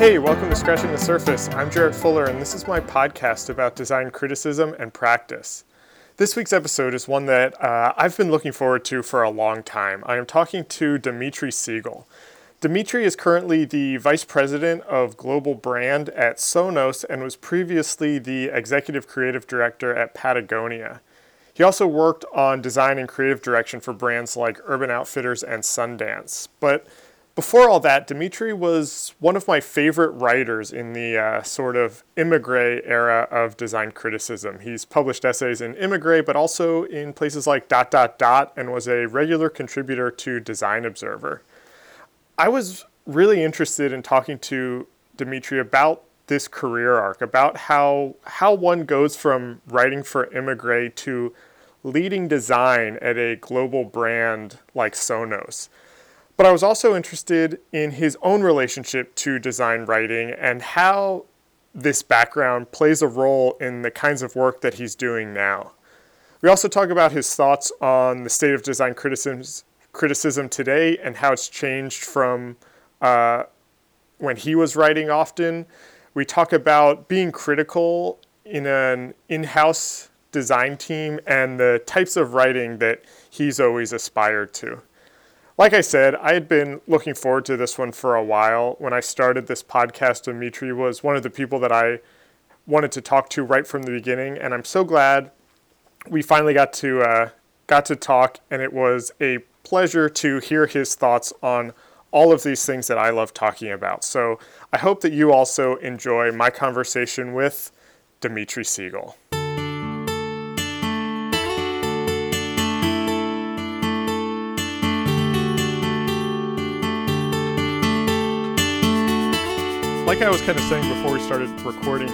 Hey, welcome to Scratching the Surface. I'm Jarrett Fuller, and this is my podcast about design criticism and practice. This week's episode is one that uh, I've been looking forward to for a long time. I am talking to Dimitri Siegel. Dimitri is currently the Vice President of Global Brand at Sonos and was previously the Executive Creative Director at Patagonia. He also worked on design and creative direction for brands like Urban Outfitters and Sundance. But before all that, Dimitri was one of my favorite writers in the uh, sort of Emigre era of design criticism. He's published essays in Emigre, but also in places like Dot Dot Dot, and was a regular contributor to Design Observer. I was really interested in talking to Dimitri about this career arc, about how how one goes from writing for Emigre to leading design at a global brand like Sonos. But I was also interested in his own relationship to design writing and how this background plays a role in the kinds of work that he's doing now. We also talk about his thoughts on the state of design criticism today and how it's changed from uh, when he was writing often. We talk about being critical in an in house design team and the types of writing that he's always aspired to like I said, I had been looking forward to this one for a while. When I started this podcast, Dimitri was one of the people that I wanted to talk to right from the beginning, and I'm so glad we finally got to uh, got to talk, and it was a pleasure to hear his thoughts on all of these things that I love talking about. So I hope that you also enjoy my conversation with Dimitri Siegel. Like I was kind of saying before we started recording,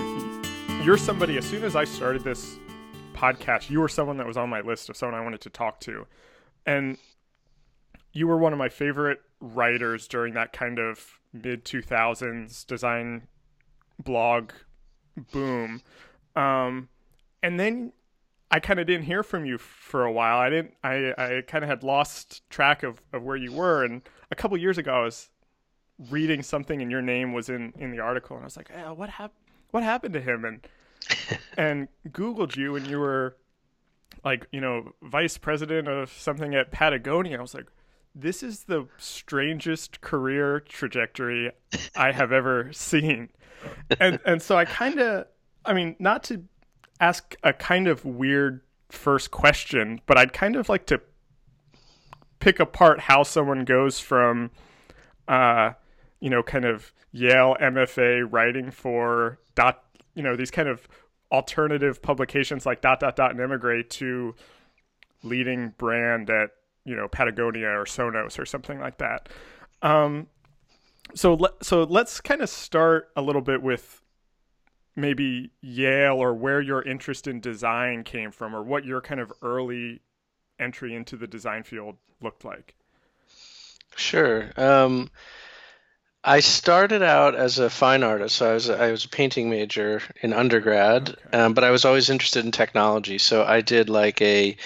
you're somebody, as soon as I started this podcast, you were someone that was on my list of someone I wanted to talk to. And you were one of my favorite writers during that kind of mid 2000s design blog boom. Um, and then I kind of didn't hear from you for a while. I didn't, I, I kind of had lost track of, of where you were. And a couple years ago, I was reading something and your name was in in the article and I was like, what happened? What happened to him? And and Googled you and you were like, you know, vice president of something at Patagonia. I was like, this is the strangest career trajectory I have ever seen. And and so I kind of, I mean, not to ask a kind of weird first question, but I'd kind of like to pick apart how someone goes from uh, you know, kind of Yale MFA writing for dot, you know, these kind of alternative publications like dot dot dot and Emigre to leading brand at you know Patagonia or Sonos or something like that. Um, so let so let's kind of start a little bit with maybe Yale or where your interest in design came from or what your kind of early entry into the design field looked like. Sure. Um, I started out as a fine artist. So I was I was a painting major in undergrad, okay. um, but I was always interested in technology. So I did like a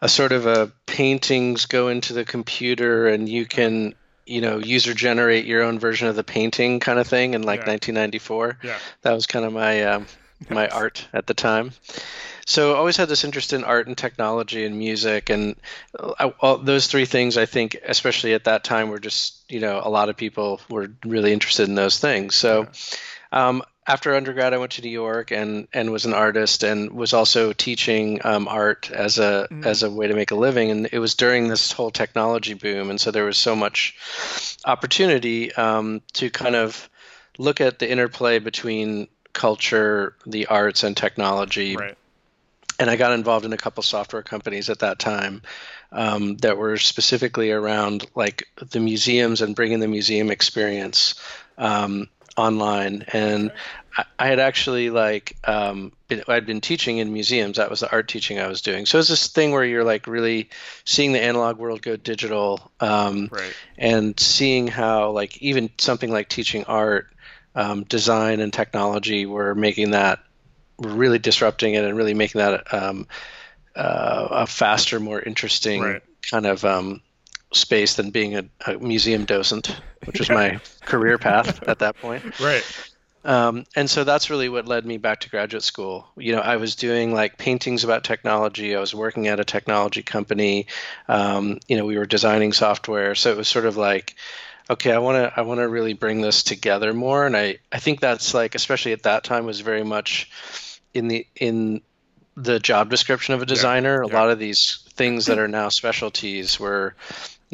a sort of a paintings go into the computer and you can you know user generate your own version of the painting kind of thing in like yeah. 1994. Yeah. That was kind of my um, my art at the time so I always had this interest in art and technology and music and I, all, those three things i think especially at that time were just you know a lot of people were really interested in those things. So um, after undergrad i went to new york and and was an artist and was also teaching um, art as a mm-hmm. as a way to make a living. And it was during this whole technology boom. And so there was so much opportunity um, to kind of look at the interplay between culture the arts and technology right and I got involved in a couple software companies at that time um, that were specifically around like the museums and bringing the museum experience um, online. And I, I, had actually like um, been, I'd been teaching in museums. That was the art teaching I was doing. So it's this thing where you're like really seeing the analog world go digital, um, right. and seeing how like even something like teaching art. Um, design and technology were making that really disrupting it and really making that um, uh, a faster, more interesting right. kind of um, space than being a, a museum docent, which was my career path at that point. Right. Um, and so that's really what led me back to graduate school. You know, I was doing like paintings about technology. I was working at a technology company. Um, you know, we were designing software. So it was sort of like, okay, I want to I want to really bring this together more. And I I think that's like, especially at that time, was very much in the in the job description of a designer. Yeah, yeah. A lot of these things that are now specialties were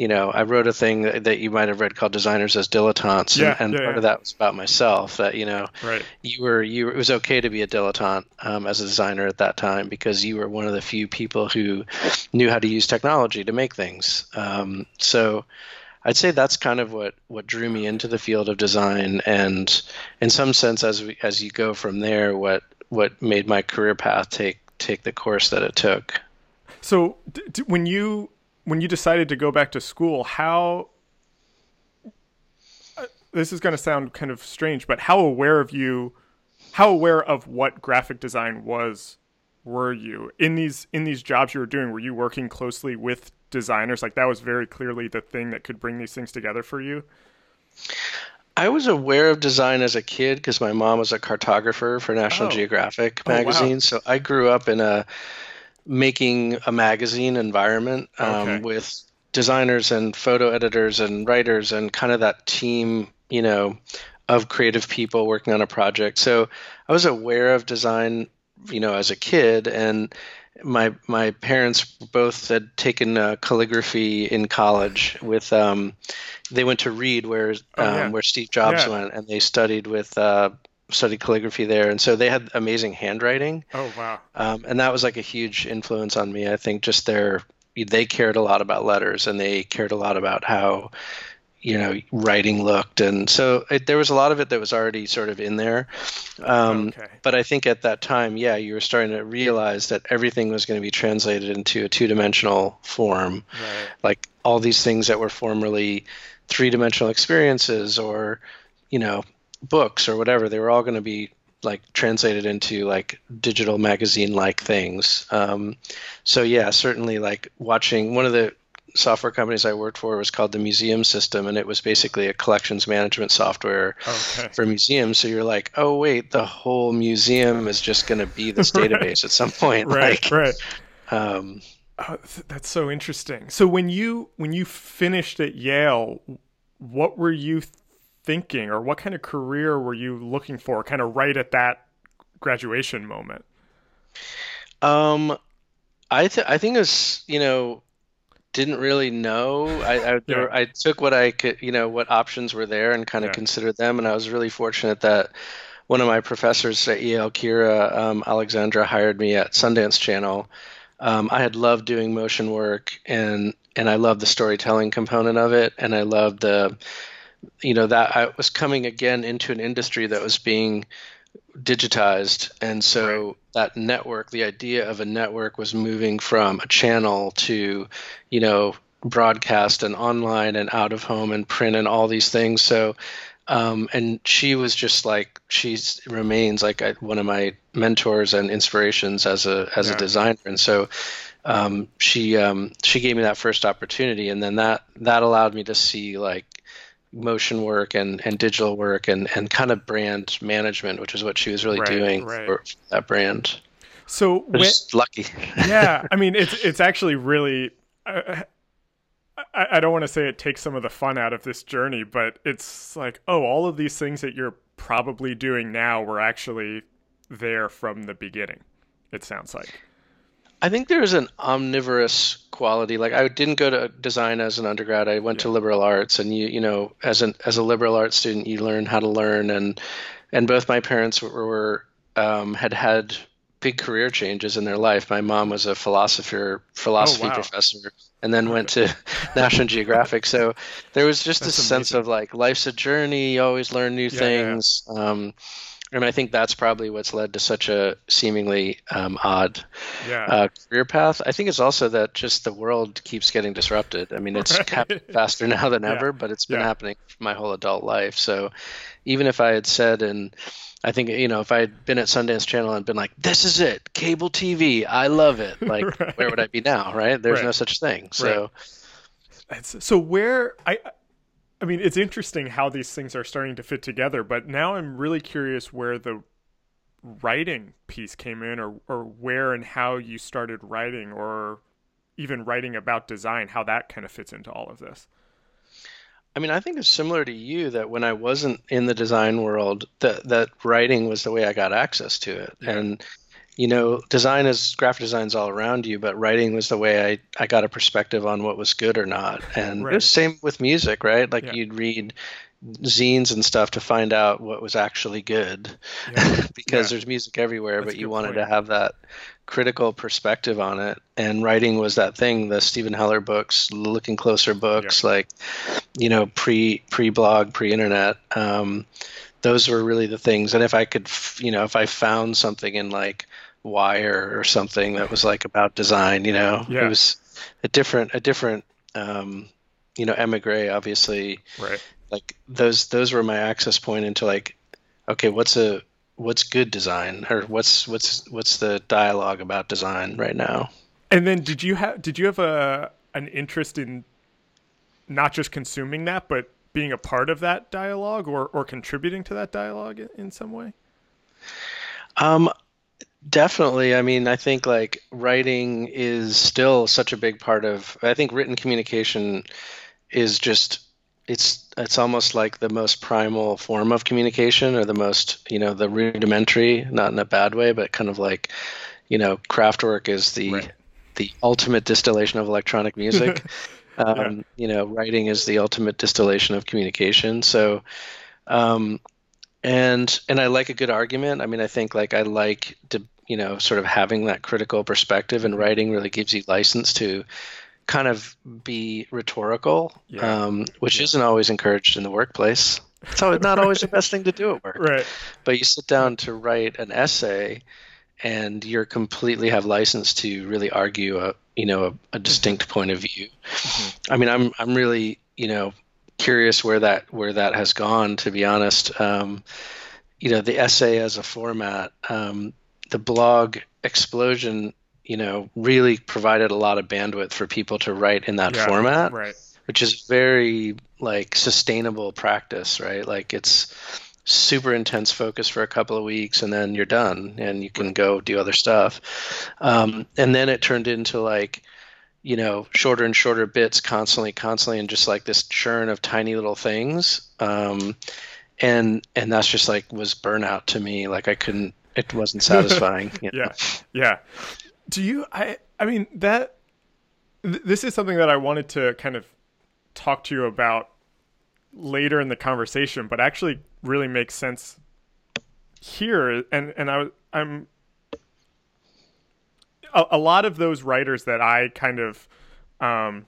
you know, I wrote a thing that, that, you might have read called "Designers as Dilettantes," yeah, and, and yeah, part yeah. of that was about myself. That you know, right. you were you it was okay to be a dilettante um, as a designer at that time because you were one of the few people who knew how to use technology to make things. Um, so. I'd say that's kind of what, what drew me into the field of design, and in some sense, as we, as you go from there, what what made my career path take take the course that it took. So, d- d- when you when you decided to go back to school, how uh, this is going to sound kind of strange, but how aware of you, how aware of what graphic design was, were you in these in these jobs you were doing? Were you working closely with designers? Like that was very clearly the thing that could bring these things together for you. I was aware of design as a kid because my mom was a cartographer for National Oh. Geographic Oh, wow. magazine. So I grew up in a making a magazine environment um, Okay. with designers and photo editors and writers and kind of that team, you know, of creative people working on a project. So I was aware of design, you know, as a kid and my my parents both had taken uh, calligraphy in college with um, they went to Reed where um, Oh, yeah. where Steve Jobs Yeah. went and they studied with uh, studied calligraphy there and so they had amazing handwriting Oh wow. um, and that was like a huge influence on me. I think just their they cared a lot about letters and they cared a lot about how you know writing looked and so it, there was a lot of it that was already sort of in there um, Okay. but i think at that time yeah you were starting to realize that everything was going to be translated into a two-dimensional form Right. like all these things that were formerly three-dimensional experiences or you know books or whatever they were all going to be like translated into like digital magazine like things um, so yeah certainly like watching one of the software companies i worked for was called the museum system and it was basically a collections management software Okay. for museums so you're like oh wait the whole museum is just going to be this Right. database at some point Right. like right. um, Oh, th- that's so interesting. So when you when you finished at Yale, what were you thinking, or what kind of career were you looking for? Kind of right at that graduation moment. Um, I th- I think it was you know didn't really know. I I, Yeah. I took what I could you know what options were there and kind of Yeah. considered them, and I was really fortunate that one of my professors at Yale, Keira um, Alexandra, hired me at Sundance Channel. Um, I had loved doing motion work and and I loved the storytelling component of it, and I loved the you know that I was coming again into an industry that was being digitized. And so that network the idea of a network was moving from a channel to you know broadcast and online and out of home and print and all these things. So um, and she was just like she remains like I, one of my mentors and inspirations as a as Yeah. a designer. And so um, she um, she gave me that first opportunity. And then that that allowed me to see like motion work and, and digital work and, and kind of brand management, which is what she was really Right, doing right. for that brand. So when, Just lucky. yeah, I mean it's it's actually really. Uh, I, I don't want to say it takes some of the fun out of this journey, but it's like, oh, all of these things that you're probably doing now were actually there from the beginning. It sounds like. I think there's an omnivorous quality. Like I didn't go to design as an undergrad. I went to liberal arts, and you you know as an as a liberal arts student, you learn how to learn. And and both my parents were, were um, had had big career changes in their life. My mom was a philosopher philosophy Oh, wow. professor, and then went to National Geographic. So there was just That's this sense of like life's a journey. You always learn new Yeah, yeah. things. And I think that's probably what's led to such a seemingly um, odd Yeah. uh, career path. I think it's also that just the world keeps getting disrupted. I mean, it's Right. happening faster now than Yeah. ever, but it's been Yeah. happening my whole adult life. So even if I had said, and I think, you know, if I had been at Sundance Channel and been like, this is it, cable TV, I love it, like, Right. where would I be now, right? There's Right. no such thing. So, so where I I mean it's interesting how these things are starting to fit together, but now I'm really curious where the writing piece came in or or where and how you started writing or even writing about design, how that kind of fits into all of this. I mean, I think it's similar to you that when I wasn't in the design world, that that writing was the way I got access to it. Yeah. And you know, design is graphic design is all around you, but writing was the way I, I got a perspective on what was good or not. And right. same with music, right? Like yeah. you'd read zines and stuff to find out what was actually good yeah. because yeah. there's music everywhere, That's but you wanted point. to have that critical perspective on it. And writing was that thing, the Steven Heller books, looking closer books, like, you know, pre pre blog, pre internet. Um, those were really the things. And if I could, you know, if I found something in like Wire or something that was like about design, you know, yeah. it was a different, a different, um, you know, emigre, obviously. Right. Like those, those were my access point into like, okay, what's a, what's good design or what's, what's, what's the dialogue about design right now? And then did you have, did you have a, an interest in not just consuming that, but being a part of that dialogue or, or contributing to that dialogue in, in some way? Um, definitely. I mean, I think like writing is still such a big part of. I think written communication is just it's it's almost like the most primal form of communication or the most you know the rudimentary not in a bad way but kind of like you know Kraftwerk is the right. the ultimate distillation of electronic music Um, yeah. You know, writing is the ultimate distillation of communication. So, um, and and I like a good argument. I mean, I think like I like to you know sort of having that critical perspective, and writing really gives you license to kind of be rhetorical, yeah. um, which yeah. isn't always encouraged in the workplace. So It's not always the best thing to do at work. Right. But you sit down to write an essay, and you're completely have license to really argue a you know a, a mm-hmm. distinct point of view. Mm-hmm. I mean, I'm I'm really you know curious where that where that has gone. To be honest, um, you know, the essay as a format, um, the blog explosion, you know, really provided a lot of bandwidth for people to write in that yeah, format, right. which is very like sustainable practice, right? Like it's super intense focus for a couple of weeks and then you're done and you can go do other stuff um, and then it turned into like you know shorter and shorter bits constantly constantly and just like this churn of tiny little things um, and and that's just like was burnout to me like i couldn't it wasn't satisfying know? yeah yeah do you i i mean that th- this is something that i wanted to kind of talk to you about later in the conversation, but actually really makes sense here. And and I I'm a, a lot of those writers that I kind of um,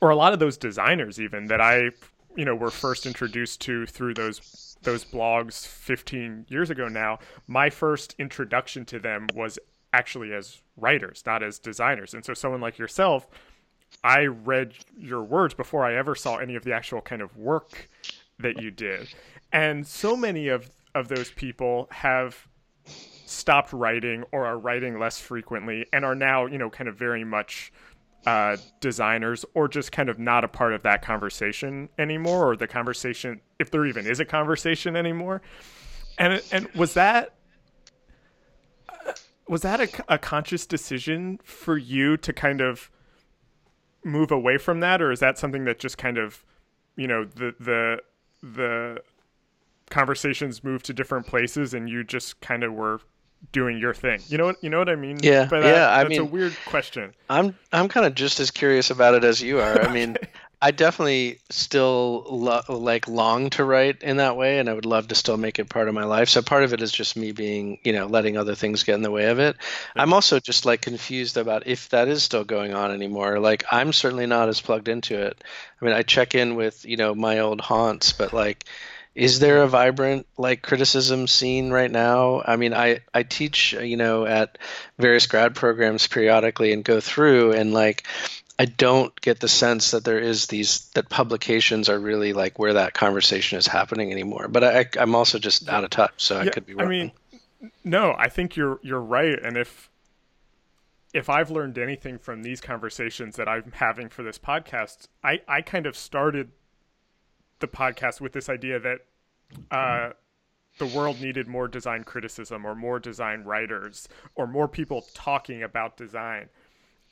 or a lot of those designers even that I you know were first introduced to through those those blogs 15 years ago now my first introduction to them was actually as writers not as designers and so someone like yourself I read your words before I ever saw any of the actual kind of work that you did. And so many of, of those people have stopped writing or are writing less frequently and are now, you know, kind of very much uh, designers or just kind of not a part of that conversation anymore or the conversation, if there even is a conversation anymore. And, and was that was that a, a conscious decision for you to kind of move away from that, or is that something that just kind of, you know, the the the conversations moved to different places, and you just kind of were doing your thing. You know what you know what I mean? Yeah, that, yeah. I mean, it's a weird question. I'm I'm kind of just as curious about it as you are. I mean, I definitely still lo- like long to write in that way, and I would love to still make it part of my life. So part of it is just me being, you know, letting other things get in the way of it. I'm also just like confused about if that is still going on anymore. Like I'm certainly not as plugged into it. I mean, I check in with, you know, my old haunts, but like is there a vibrant like criticism scene right now i mean i i teach you know at various grad programs periodically and go through and like I don't get the sense that there is these that publications are really like where that conversation is happening anymore. But I, am also just out of touch, so yeah, I could be wrong. I mean, no, I think you're you're right. And if if I've learned anything from these conversations that I'm having for this podcast, I, I kind of started the podcast with this idea that uh, the world needed more design criticism or more design writers or more people talking about design.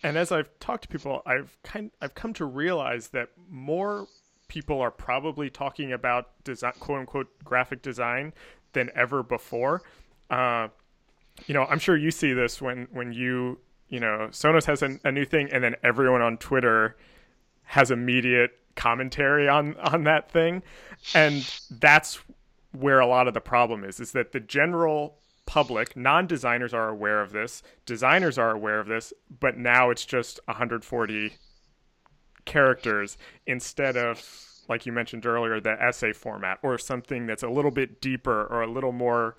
And as I've talked to people, I've kind I've come to realize that more people are probably talking about design, quote unquote graphic design than ever before. Uh, you know, I'm sure you see this when when you you know Sonos has a, a new thing, and then everyone on Twitter has immediate commentary on on that thing, and that's where a lot of the problem is. Is that the general public, non-designers are aware of this, designers are aware of this, but now it's just 140 characters instead of like you mentioned earlier the essay format or something that's a little bit deeper or a little more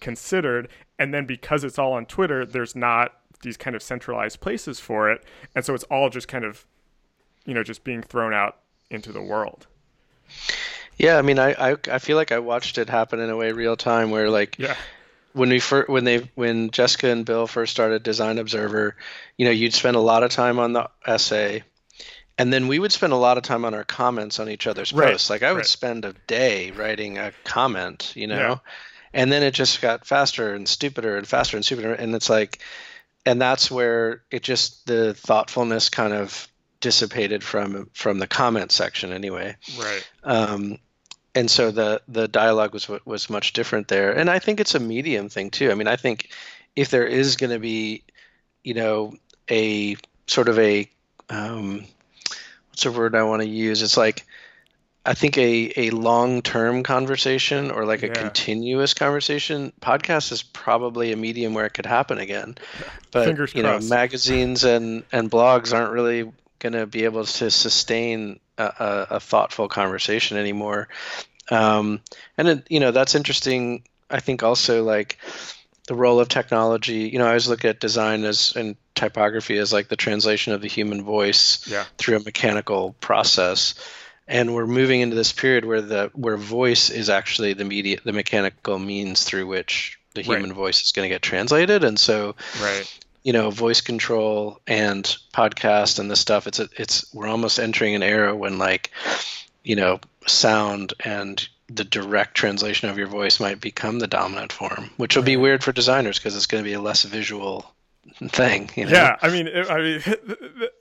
considered and then because it's all on Twitter there's not these kind of centralized places for it and so it's all just kind of you know just being thrown out into the world yeah i mean i i, I feel like i watched it happen in a way real time where like yeah. when we first when they when jessica and bill first started design observer you know you'd spend a lot of time on the essay and then we would spend a lot of time on our comments on each other's Right, posts. Like i would right. spend a day writing a comment you know? Yeah. and then it just got faster and stupider and faster and stupider and it's like and that's where it just the thoughtfulness kind of dissipated from from the comment section anyway. Right. Um, and so the the dialogue was was much different there. And i think it's a medium thing too. I mean i think if there is going to be you know a sort of a um, what's the word i want to use? It's like I think a, a long term conversation or like a continuous conversation podcast is probably a medium where it could happen again. But Fingers you know, magazines and, and blogs aren't really going to be able to sustain a, a, thoughtful conversation anymore. Um, and it, you know that's interesting. I think also like the role of technology. You know, I always look at design as and typography as like the translation of the human voice Yeah. through a mechanical process. And we're moving into this period where the where voice is actually the media, the mechanical means through which the Right. human voice is going to get translated. And so, right you know, voice control and podcast and this stuff. It's a, it's we're almost entering an era when like, you know, sound and the direct translation of your voice might become the dominant form, which will be weird for designers because it's going to be a less visual thing. You know? Yeah, I mean, it, I mean,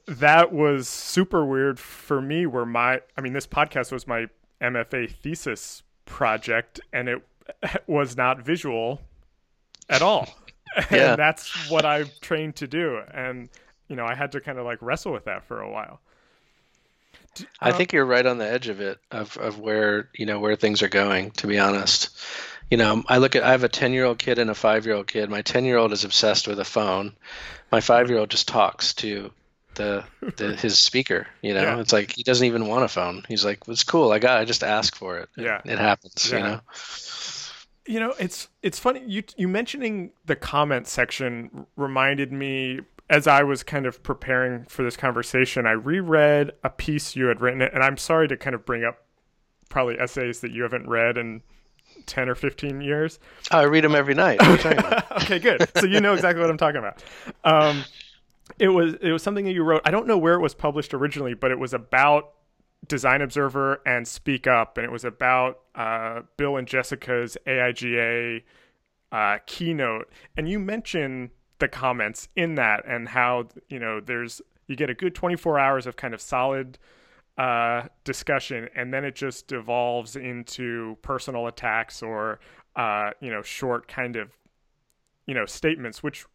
that was super weird for me. Where my, I mean, this podcast was my MFA thesis project, and it was not visual at all. Yeah. and that's what I've trained to do, and you know, I had to kind of like wrestle with that for a while. I uh, think you're right on the edge of it, of, of where you know where things are going. To be honest, you know, I look at I have a ten year old kid and a five year old kid. My ten year old is obsessed with a phone. My uh-huh. five year old just talks to the, the his speaker. You know, Yeah. it's like he doesn't even want a phone. He's like, "It's cool. I got. I just ask for it. Yeah. it happens. Yeah. You know." You know, it's it's funny you you mentioning the comment section reminded me as I was kind of preparing for this conversation, I reread a piece you had written, and I'm sorry to kind of bring up probably essays that you haven't read in 10 or 15 years. Oh, I read them every night. What are you talking about? okay, good. So you know exactly what I'm talking about. Um, it was it was something that you wrote. I don't know where it was published originally, but it was about Design Observer and Speak Up, and it was about uh, Bill and Jessica's AIGA uh, keynote. And you mention the comments in that and how you know there's you get a good 24 hours of kind of solid uh, discussion, and then it just devolves into personal attacks or uh, you know short kind of you know statements, which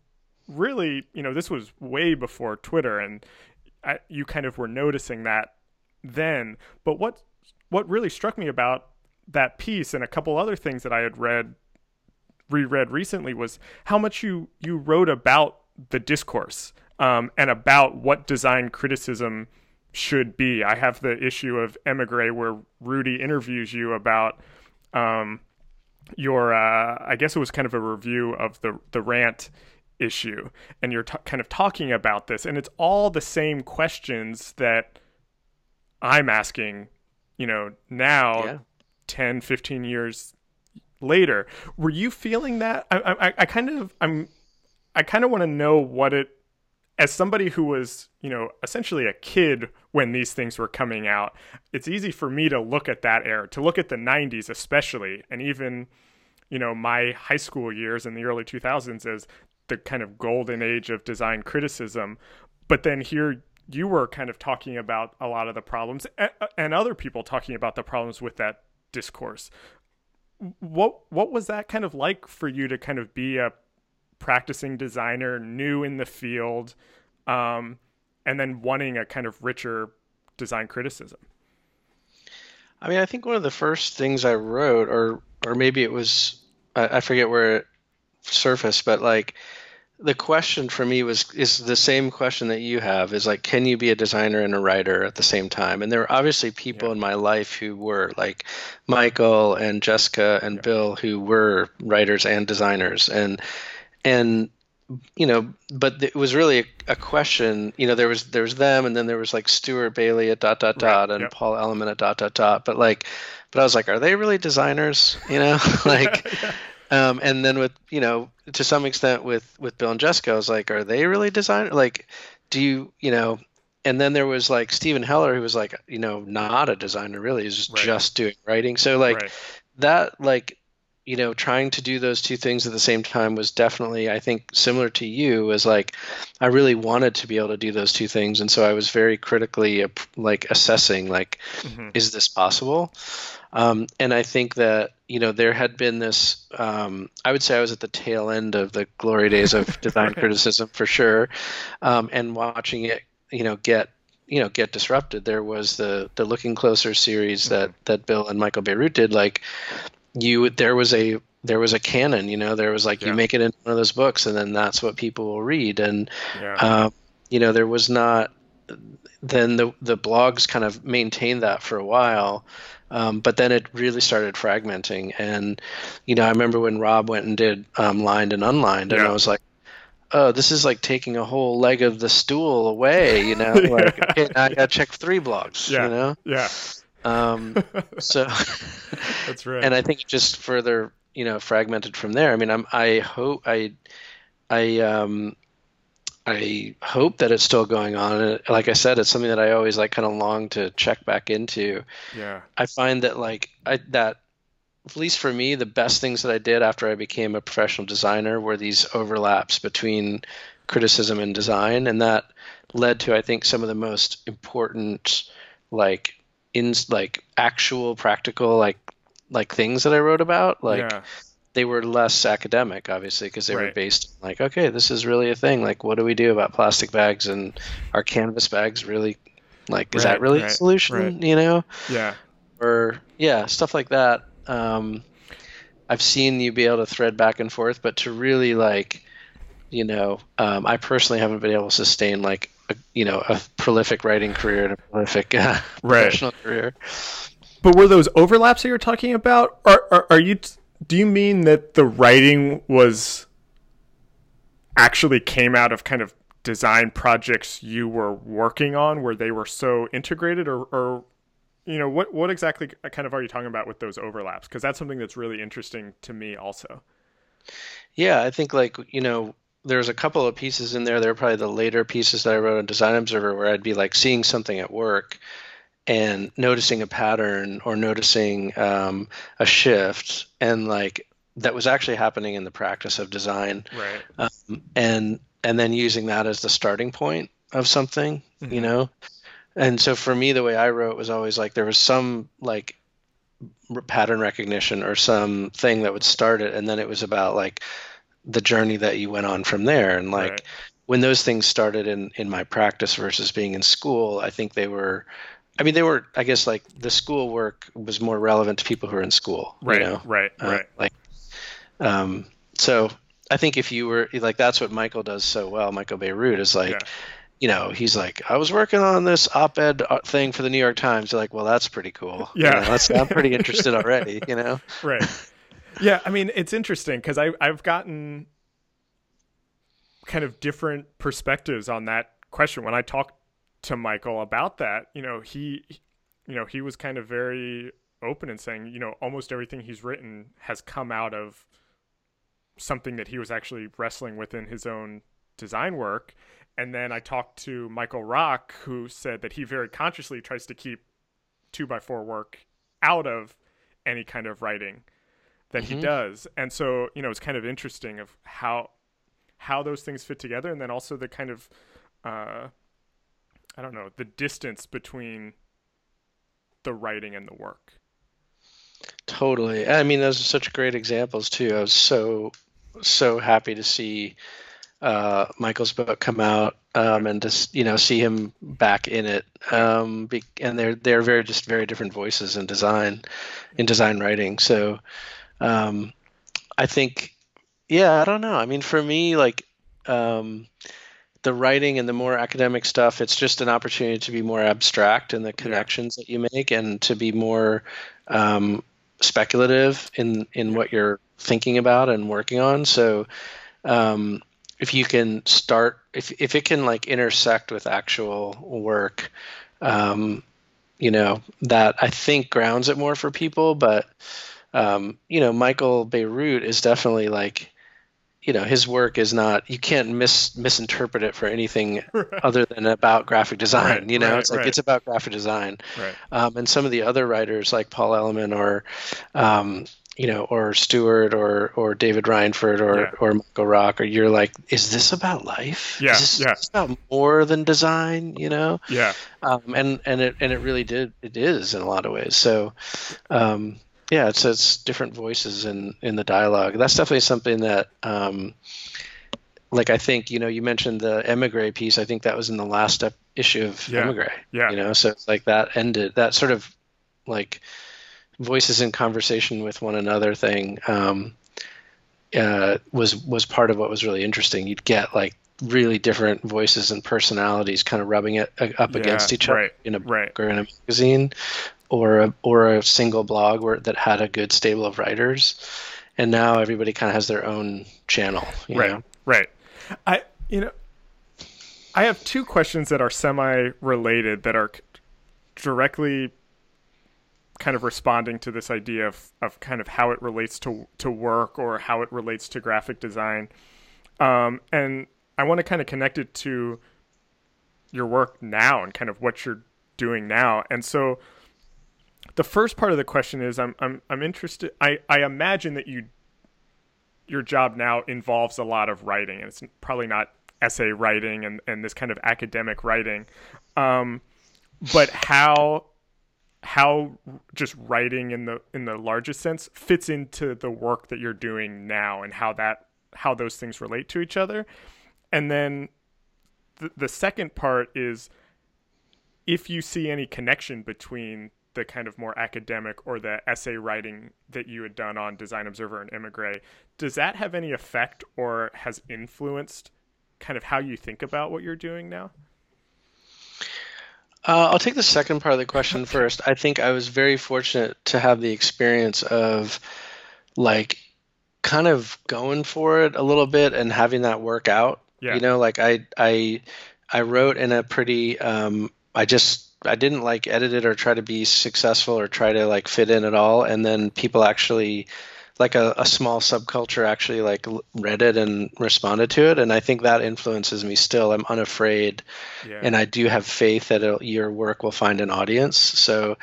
really you know this was way before Twitter, and I, you kind of were noticing that then. But what what really struck me about that piece and a couple other things that I had read reread recently was how much you you wrote about the discourse um, and about what design criticism should be. I have the issue of Emigre where Rudy interviews you about um, your uh, I guess it was kind of a review of the the rant issue, and you're t- kind of talking about this, and it's all the same questions that I'm asking, you know, now Yeah. 10, 15 years later. Were you feeling that? I, I, I kind of, I'm, I kind of want to know what it as somebody who was, you know, essentially a kid when these things were coming out, it's easy for me to look at that era, to look at the 90s especially, and even, you know, my high school years in the early 2000s as the kind of golden age of design criticism. But then here you were kind of talking about a lot of the problems and other people talking about the problems with that discourse. What what was that kind of like for you to kind of be a practicing designer, new in the field, um, and then wanting a kind of richer design criticism? I mean, I think one of the first things I wrote, or or maybe it was, I, I forget where it surfaced, but like the question for me was is the same question that you have is like can you be a designer and a writer at the same time and there were obviously people yeah. in my life who were like michael and jessica and yeah. bill who were writers and designers and and you know but it was really a, a, question you know there was there was them and then there was like stuart bailey at dot dot dot right. and yep. paul elliman at dot dot dot but like but i was like are they really designers you know like yeah. Um and then with you know to some extent with with bill and jessica i was like are they really designer? like do you you know and then there was like Steven Heller, who was like, you know, not a designer really, he's right. just doing writing. So like right. that, like you know, trying to do those two things at the same time was definitely, I think, similar to you. Was like, I really wanted to be able to do those two things, and so I was very critically like assessing, like, mm-hmm. is this possible? Um, and I think that you know there had been this. Um, I would say I was at the tail end of the glory days of design criticism for sure, um, and watching it, you know, get you know get disrupted there was the the looking closer series mm-hmm. that that bill and michael bierut did like you there was a there was a canon you know there was like yeah. you make it in one of those books and then that's what people will read and yeah. uh, you know there was not then the the blogs kind of maintained that for a while um, but then it really started fragmenting and you know i remember when rob went and did um, lined and unlined and i was like oh, this is like taking a whole leg of the stool away, you know? Like, okay, I got to check three blogs, yeah. you know? Yeah. Um, so that's right. And I think just further, you know, fragmented from there. I mean, I'm, I hope I, I, um, I hope that it's still going on. And like I said, it's something that I always like kind of long to check back into. Yeah. I find that like I, that, at least for me, the best things that I did after I became a professional designer were these overlaps between criticism and design. And that led to, I think, some of the most important, like in like actual practical like like things that I wrote about like yeah. they were less academic obviously because they right. were based like okay this is really a thing. Like what do we do about plastic bags and our canvas bags really like is right, that really right, a solution you know? Yeah. Or yeah stuff like that. Um I've seen you be able to thread back and forth but to really like you know um, I personally haven't been able to sustain like a, you know a prolific writing career and a prolific uh, right. professional career. But were those overlaps that you're talking about? Are, are, are you? Do you mean that the writing was actually came out of kind of design projects you were working on, where they were so integrated, or, or you know, what what exactly kind of are you talking about with those overlaps? Because that's something that's really interesting to me, also. Yeah, I think like you know there's a couple of pieces in there. They're probably the later pieces that I wrote on Design Observer where I'd be like seeing something at work and noticing a pattern or noticing um, a shift and like that was actually happening in the practice of design right um, and and then using that as the starting point of something mm-hmm. you know and so for me the way i wrote was always like there was some like pattern recognition or some thing that would start it and then it was about like the journey that you went on from there and like right. when those things started in in my practice versus being in school i think they were i mean they were i guess like the school work was more relevant to people who are in school right you know? right uh, right like um so i think if you were like that's what michael does so well michael bierut is like yeah. You know, he's like, I was working on this op-ed uh, thing for the New York Times. You're like, well, that's pretty cool. Yeah, you know, I'm pretty interested already. You know, right? Yeah, I mean, it's interesting because I've gotten kind of different perspectives on that question when I talked to Michael about that. You know, he you know he was kind of very open and saying, you know, almost everything he's written has come out of something that he was actually wrestling with in his own design work. And then I talked to Michael Rock, who said that he very consciously tries to keep two by four work out of any kind of writing that mm-hmm. he does. And so, you know, it's kind of interesting of how how those things fit together and then also the kind of uh I don't know, the distance between the writing and the work. Totally. I mean, those are such great examples too. I was so so happy to see uh, Michael's book come out um, and just you know see him back in it. Um, be, and they're they're very just very different voices in design, in design writing. So um, I think, yeah, I don't know. I mean, for me, like um, the writing and the more academic stuff, it's just an opportunity to be more abstract in the connections that you make and to be more um, speculative in in what you're thinking about and working on. So um, if you can start, if if it can like intersect with actual work, um, you know that I think grounds it more for people. But um, you know, Michael Bierut is definitely like you know his work is not you can't mis misinterpret it for anything right. other than about graphic design right, you know? right, it's like it's about graphic design. Um, and some of the other writers like paul Elliman or um, you know or stuart or or david reinfurt or yeah. or michael rock or you're like is this about life? Yeah is this, yeah. is about more than design you know? Yeah. Um, and and it and it really did it is in a lot of ways. So um, yeah, it's it's different voices in in the dialogue. That's definitely something that, um, like I think you know you mentioned the emigre piece. I think that was in the last ep- issue of yeah. emigre. Yeah, you know, so it's like that ended that sort of like voices in conversation with one another thing um, uh, was was part of what was really interesting. You'd get like really different voices and personalities kind of rubbing it uh, up yeah, against each other right, in a right. or in a magazine or a, or a single blog where, that had a good stable of writers. And now everybody kind of has their own channel right know? right. I you know i have two questions that are semi related that are directly kind of responding to this idea of, of kind of how it relates to to work or how it relates to graphic design. Um, and i want to kind of connect it to your work now and kind of what you're doing now. And so the first part of the question is I'm I'm I'm interested. I I imagine that you your job now involves a lot of writing, and it's probably not essay writing and and this kind of academic writing, um, but how how just writing in the in the largest sense fits into the work that you're doing now and how that how those things relate to each other and then the, the second part is if you see any connection between the kind of more academic or the essay writing that you had done on Design Observer and Emigre, does that have any effect or has influenced kind of how you think about what you're doing now? Uh, I'll take the second part of the question first. I think I was very fortunate to have the experience of like kind of going for it a little bit and having that work out. Yeah. You know, like I I I wrote in a pretty um, I just I didn't like edit it or try to be successful or try to like fit in at all. And then people actually, like a, a small subculture, actually like read it and responded to it. And I think that influences me still. I'm unafraid, yeah. and I do have faith that your work will find an audience. So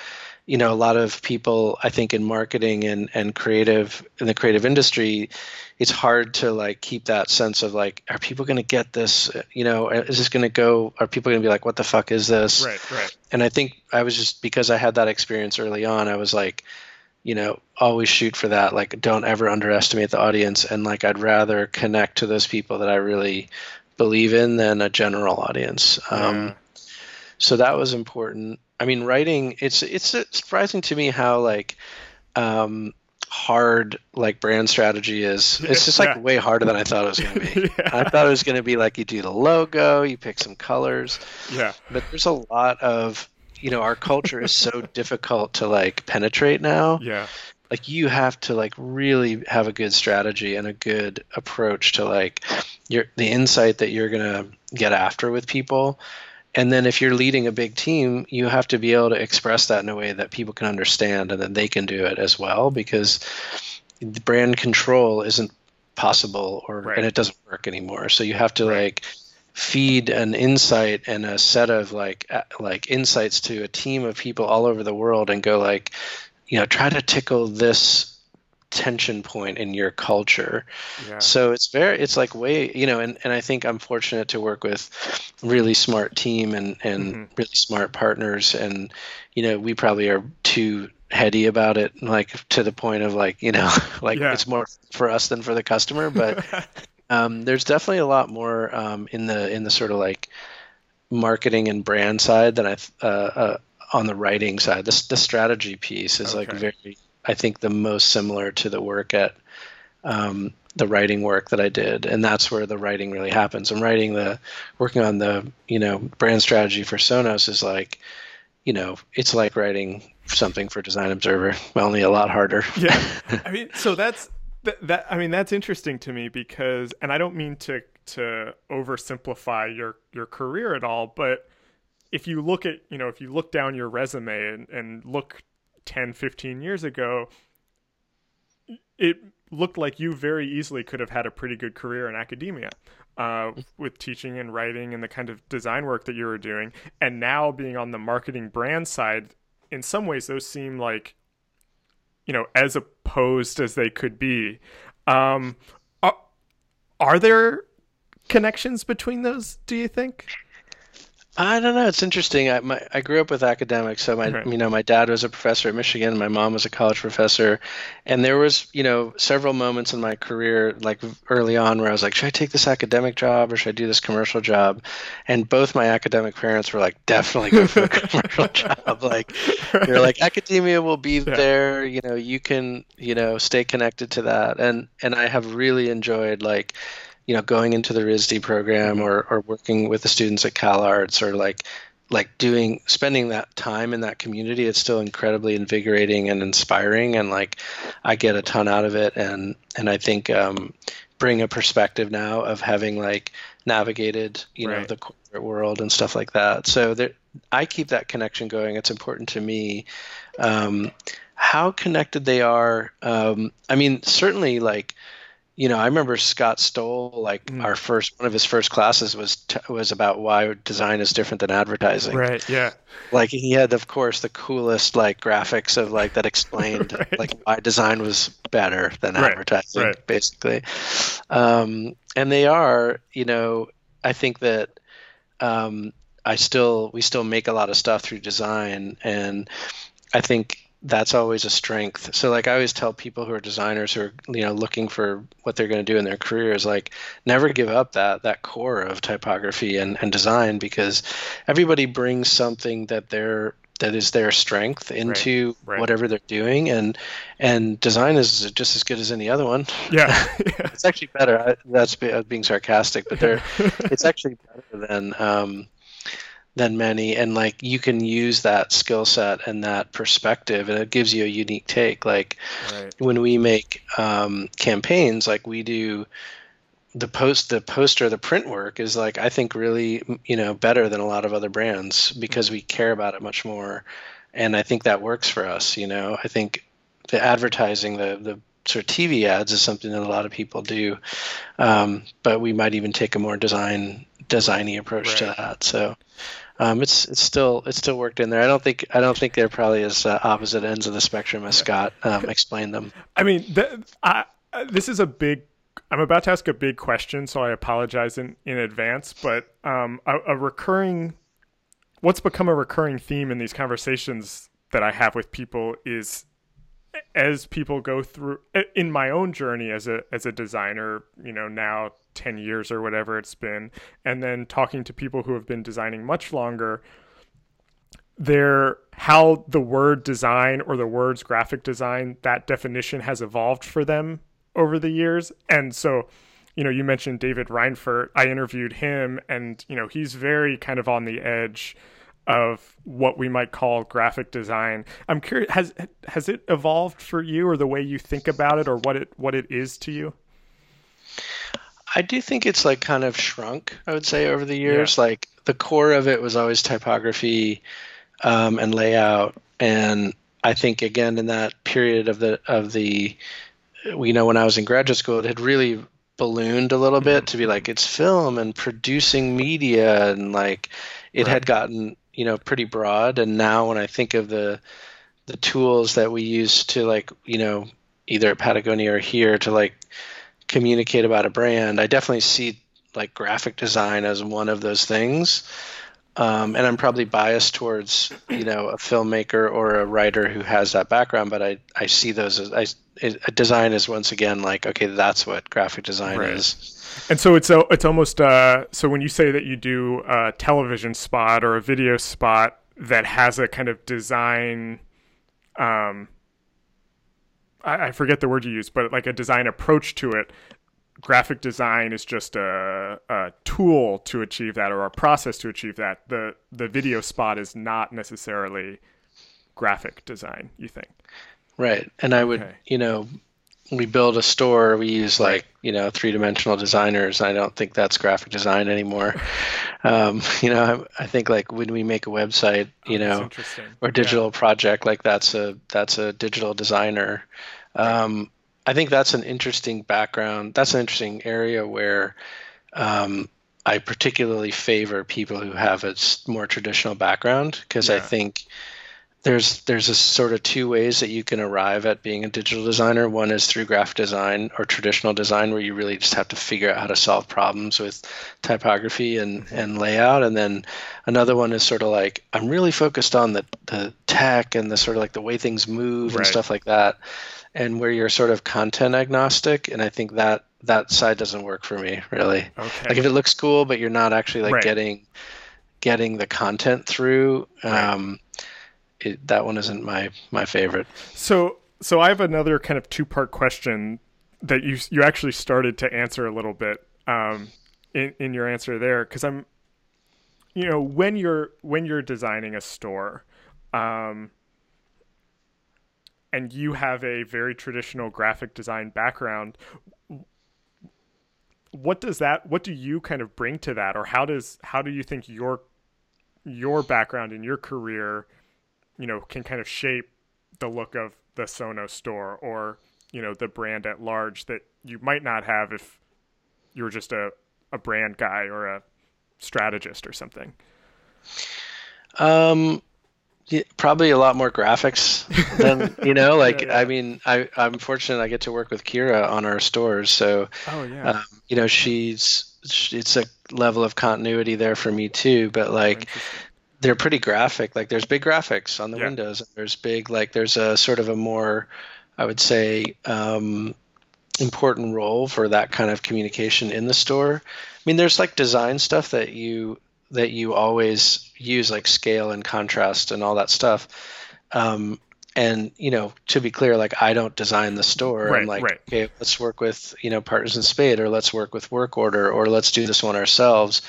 you know a lot of people i think in marketing and and creative in the creative industry it's hard to like keep that sense of like are people going to get this? You know is this going to go are people going to be like what the fuck is this? Right right. And i think i was just because i had that experience early on i was like you know always shoot for that. Like don't ever underestimate the audience. And like i'd rather connect to those people that i really believe in than a general audience. Yeah. um, so that was important I mean, writing it's it's surprising to me how like um, hard like brand strategy is. It's just like yeah. way harder than I thought it was going to be. yeah. I thought it was going to be like you do the logo, you pick some colors. Yeah. But there's a lot of you know our culture is so difficult to like penetrate now. Yeah. Like you have to like really have a good strategy and a good approach to like your the insight that you're gonna get after with people and then if you're leading a big team you have to be able to express that in a way that people can understand and then they can do it as well because the brand control isn't possible or Right. and it doesn't work anymore so you have to like feed an insight and a set of like like insights to a team of people all over the world and go like you know try to tickle this tension point in your culture Yeah. so it's very it's like way you know and, and i think i'm fortunate to work with really smart team and and Mhm. really smart partners and you know we probably are too heady about it like to the point of like you know like Yeah. it's more for us than for the customer but um, there's definitely a lot more um, in the in the sort of like marketing and brand side than I uh, uh, on the writing side. This the strategy piece is like very I think the most similar to the work at um, the writing work that I did, and that's where the writing really happens. I'm writing the working on the you know brand strategy for Sonos is like you know it's like writing something for Design Observer, only a lot harder. yeah i mean so that's that, that i mean that's interesting to me because and i don't mean to to oversimplify your your career at all but if you look at you know if you look down your resume and, and look 10 15 years ago it looked like you very easily could have had a pretty good career in academia uh, with teaching and writing and the kind of design work that you were doing. And now being on the marketing brand side in some ways those seem like you know as opposed as they could be. Um are, are there connections between those do you think I don't know. It's interesting. I my, I grew up with academics, so my Right. you know my dad was a professor at Michigan, my mom was a college professor, and there was you know several moments in my career like early on where I was like, should I take this academic job or should I do this commercial job? And both my academic parents were like, definitely go for a commercial job. Like you're like academia will be there. You know you can you know stay connected to that, and and I have really enjoyed like you know going into the RISD program or, or working with the students at CalArts or like like doing spending that time in that community it's still incredibly invigorating and inspiring and like I get a ton out of it. And and I think um, bring a perspective now of having like navigated you know the corporate world and stuff like that. So there I keep that connection going. It's important to me. Um, how connected they are um, I mean certainly like you know, I remember Scott Stowell, like Mm. our first one of his first classes was t- was about why design is different than advertising. right yeah Like he had, of course, the coolest like graphics of like that explained Right. like why design was better than Right, advertising, right. basically. Um, and they are, you know, I think that um, I still we still make a lot of stuff through design, and I think that's always a strength. So like I always tell people who are designers who are you know looking for what they're going to do in their careers, like never give up that that core of typography and, and design because everybody brings something that they're that is their strength into right. whatever they're doing and and design is just as good as any other one yeah it's actually better I, that's being sarcastic but they're it's actually better than um, than many and like you can use that skill set and that perspective and it gives you a unique take. Like right. when we make um, campaigns like we do the post the poster the print work is like i think really you know better than a lot of other brands because we care about it much more and i think that works for us you know? I think the advertising the the sort of tv ads is something that a lot of people do um, but we might even take a more design designy approach to that so um, it's it's still it's still worked in there. I don't think I don't think they're probably as uh, opposite ends of the spectrum as Scott um, explained them. I mean, th- I, this is a big. I'm about to ask a big question, so I apologize in, in advance. But um, a, a recurring, what's become a recurring theme in these conversations that I have with people is, as people go through in my own journey as a as a designer, you know, now ten years or whatever it's been, and then talking to people who have been designing much longer their how the word design or the words graphic design that definition has evolved for them over the years. And so you know you mentioned david reinfurt. I interviewed him and you know he's very kind of on the edge of what we might call graphic design i'm curious has has it evolved for you or the way you think about it or what it what it is to you I do think it's like kind of shrunk, I would say, over the years. Like the core of it was always typography um, and layout. And I think again in that period of the of the you know when I was in graduate school, it had really ballooned a little bit to be like it's film and producing media and like it Right. had gotten you know pretty broad. And now when i think of the the tools that we use to like you know either at patagonia or here to like communicate about a brand i definitely see like graphic design as one of those things. Um, and i'm probably biased towards you know a filmmaker or a writer who has that background but i i see those as i design is once again like okay that's what graphic design Right. is And so it's a, it's almost uh, so when you say that you do a television spot or a video spot that has a kind of design, um, I, I forget the word you use, but like a design approach to it. Graphic design is just a, a tool to achieve that or a process to achieve that. The the video spot is not necessarily graphic design. You think? Right. And I would, Okay. you know, we build a store, we use like, you know, three dimensional designers. I don't think that's graphic design anymore. um, you know, I, I think like when we make a website, you That's know, or digital project, like that's a that's a digital designer. Um, I think that's an interesting background. That's an interesting area where um, I particularly favor people who have a more traditional background because I think there's there's a sort of two ways that you can arrive at being a digital designer. One is through graphic design or traditional design, where you really just have to figure out how to solve problems with typography and, and layout. And then another one is sort of like I'm really focused on the the tech and the sort of like the way things move Right. and stuff like that. And where you're sort of content agnostic, and I think that that side doesn't work for me really. Okay. Like if it looks cool, but you're not actually like Right. getting getting the content through. Right. Um, it, that one isn't my my favorite. So, so I have another kind of two-part question that you you actually started to answer a little bit um, in in your answer there, because I'm, you know, when you're when you're designing a store, um, and you have a very traditional graphic design background. What does that? What do you kind of bring to that, or how does how do you think your your background and your career you know can kind of shape the look of the Sonos store or you know the brand at large that you might not have if you were just a, a brand guy or a strategist or something. Um, yeah, probably a lot more graphics than you know. Like Yeah, yeah. I mean, I I'm fortunate I get to work with Keira on our stores, so Oh yeah. um, you know she's it's a level of continuity there for me too. But like they're pretty graphic. Like there's big graphics on the Yeah. windows. And there's big like there's a sort of a more, I would say, um, important role for that kind of communication in the store. I mean, there's like design stuff that you that you always use, like scale and contrast and all that stuff. Um, and you know, to be clear, like I don't design the store. Right, I'm like, right. okay, let's work with you know Partners & Spade, or let's work with Work Order, or let's do this one ourselves.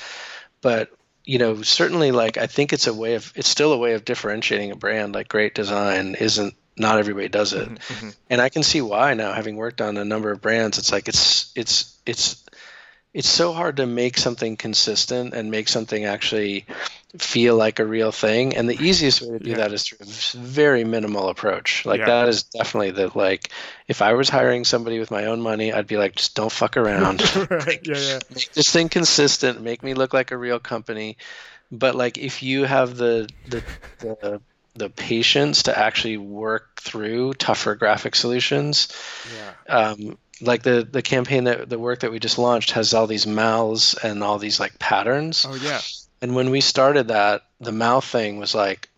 But you know, certainly, like I think it's a way of it's still a way of differentiating a brand. Like great design isn't not everybody does it, Mhm. and I can see why now. Having worked on a number of brands, it's like it's it's it's it's so hard to make something consistent and make something actually feel like a real thing. And the easiest way to do Yeah. that is through a very minimal approach. Like Yeah. that is definitely the like. If I was hiring somebody with my own money, I'd be like, just don't fuck around. right. Yeah, yeah. make this thing consistent make me look like a real company but like if you have the the the, the patience to actually work through tougher graphic solutions Yeah. um, like the the campaign that the work that we just launched has all these mouths and all these like patterns Oh yeah. and when we started that the mouth thing was like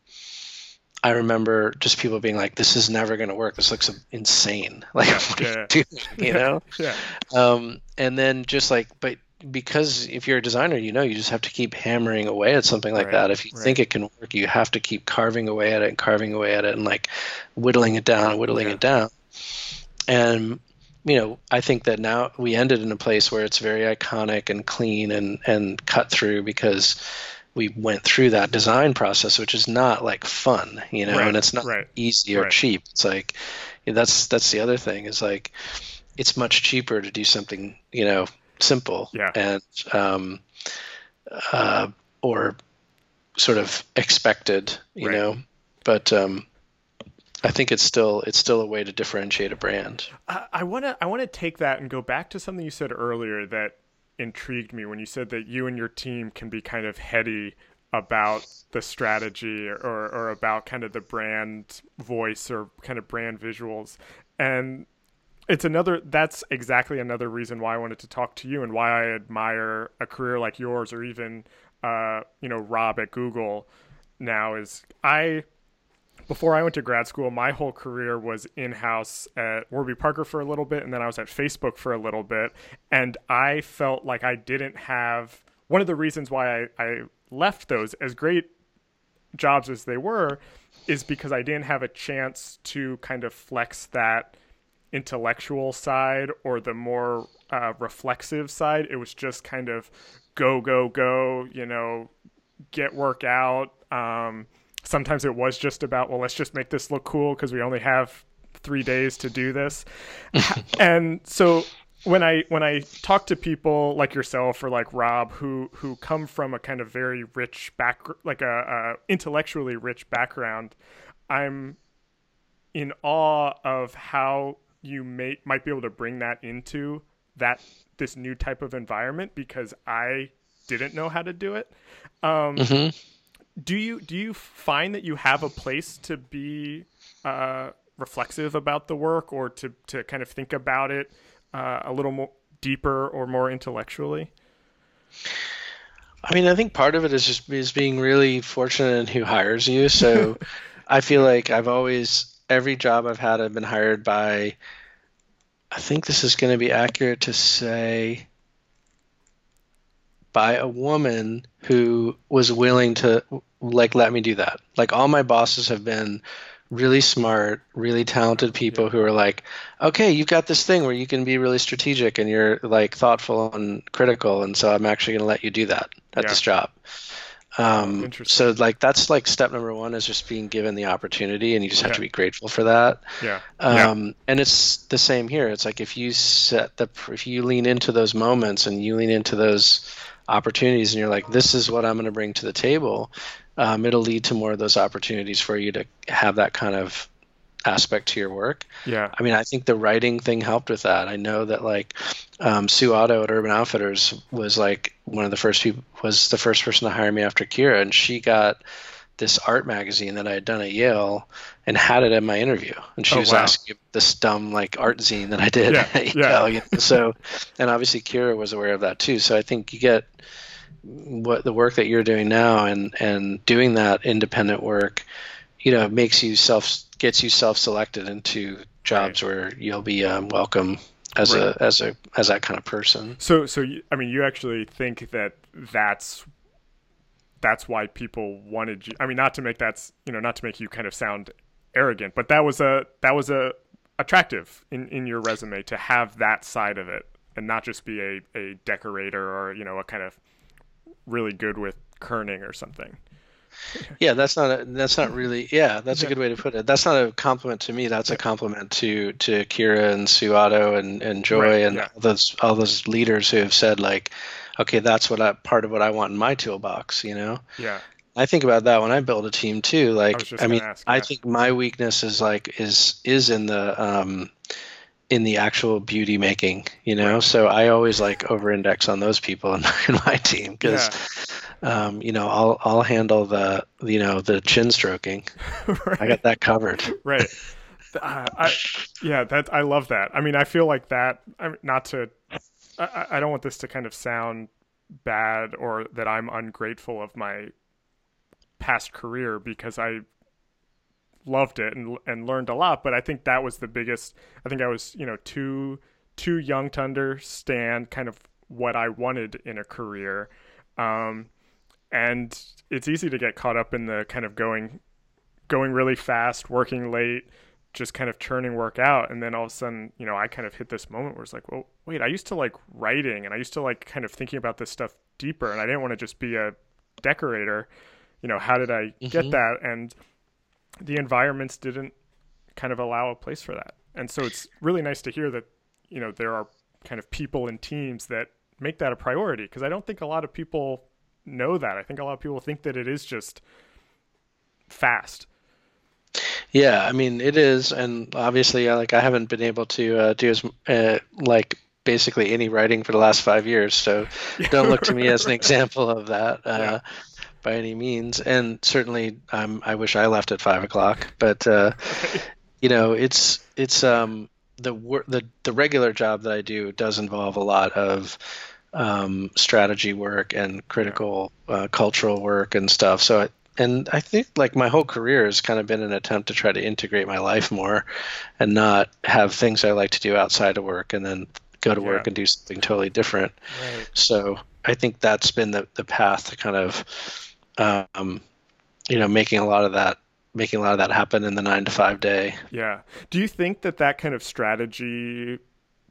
I remember just people being like, "This is never going to work. This looks insane. Like, what yeah. you doing?" You know Yeah. um, and then just like but because if you're a designer you know you just have to keep hammering away at something like Right, that if you right. think it can work you have to keep carving away at it and carving away at it and like whittling it down whittling Yeah. it down and you know i think that now we ended in a place where it's very iconic and clean and and cut through because we went through that design process which is not like fun you know Right, and it's not right, easy or right. cheap it's like that's that's the other thing is like it's much cheaper to do something you know simple Yeah. and um, uh, or sort of expected you know but um, I think it's still it's still a way to differentiate a brand. I want to I want to take that and go back to something you said earlier that intrigued me when you said that you and your team can be kind of heady about the strategy or, or about kind of the brand voice or kind of brand visuals. And it's another that's exactly another reason why I wanted to talk to you and why I admire a career like yours or even uh, you know Rob at Google now is I before I went to grad school, my whole career was in house at Warby Parker for a little bit, and then I was at Facebook for a little bit. And I felt like I didn't have one of the reasons why I, I left those, as great jobs as they were, is because I didn't have a chance to kind of flex that intellectual side or the more uh, reflexive side. It was just kind of go, go, go, you know, get work out. Um, sometimes it was just about well let's just make this look cool because we only have three days to do this. And so when i when i talk to people like yourself or like rob who who come from a kind of very rich back like a, a intellectually rich background i'm in awe of how you may might be able to bring that into that this new type of environment because i didn't know how to do it. Um, mm-hmm do you do you find that you have a place to be uh, reflexive about the work or to to kind of think about it uh, a little more deeper or more intellectually? I mean, I think part of it is just is being really fortunate in who hires you. So I feel like I've always every job I've had I've been hired by I think this is going to be accurate to say by a woman who was willing to like let me do that. Like all my bosses have been really smart, really talented people yeah. who are like, okay, you've got this thing where you can be really strategic and you're like thoughtful and critical, and so I'm actually going to let you do that at yeah. this job. Um, so like that's like step number one is just being given the opportunity, and you just have yeah. to be grateful for that. Yeah. Um, yeah. And it's the same here. It's like if you set the if you lean into those moments and you lean into those opportunities and you're like this is what i'm going to bring to the table um, it'll lead to more of those opportunities for you to have that kind of aspect to your work. Yeah. I mean i think the writing thing helped with that. I know that like um, sue otto at urban outfitters was like one of the first people was the first person to hire me after keira and she got this art magazine that I had done at Yale and had it in my interview. And she oh, was wow. asking this dumb like art zine that I did yeah, at Yale. Yeah. so, and obviously Keira was aware of that too. So I think you get what the work that you're doing now and, and doing that independent work, you know, makes you self, gets you self-selected into jobs right. where you'll be um, welcome as right. a, as a, as that kind of person. So, so, you, I mean, you actually think that that's that's why people wanted you. I mean, not to make that's you know, not to make you kind of sound arrogant, but that was a that was a attractive in in your resume to have that side of it and not just be a a decorator or you know a kind of really good with kerning or something. yeah, that's not a, that's not really yeah, that's a good way to put it. That's not a compliment to me. That's a compliment to to Keira and Sue Otto and and Joy right, and yeah. all those all those leaders who have said like, okay, that's what I, part of what I want in my toolbox. You know. Yeah. I think about that when I build a team too. Like, I, I mean, ask, yeah. I think my weakness is like is is in the um, in the actual beauty making, you know. So I always like over index on those people in, in my team because um, you know, I'll I'll handle the you know the chin stroking. right. I got that covered. right. Uh, I, yeah, that I love that. I mean, I feel like that. I not to. I, I don't want this to kind of sound bad or that I'm ungrateful of my past career because I loved it and and learned a lot. But I think that was the biggest. I think I was you know too too young to understand kind of what I wanted in a career. Um, and it's easy to get caught up in the kind of going going really fast, working late, just kind of churning work out, and then all of a sudden, you know, I kind of hit this moment where it's like, well, wait, I used to like writing, and I used to like kind of thinking about this stuff deeper, and I didn't want to just be a decorator. You know, how did I mm-hmm. get that? And the environments didn't kind of allow a place for that, and so it's really nice to hear that you know there are kind of people and teams that make that a priority because I don't think a lot of people know that. I think a lot of people think that it is just fast. Yeah, I mean it is, and obviously, uh, like I haven't been able to uh, do as uh, like basically any writing for the last five years. So don't look to me as an example of that uh, yeah. by any means. And certainly, um, I wish I left at five o'clock. But uh, you know, it's it's um, the work the the regular job that I do does involve a lot of um, strategy work and critical uh, cultural work and stuff. So and I think like my whole career has kind of been an attempt to try to integrate my life more and not have things I like to do outside of work and then go to work yeah. and do something totally different. Right. So I think that's been the, the path to kind of, um, you know, making a lot of that, making a lot of that happen in the nine to five day. Yeah. Do you think that that kind of strategy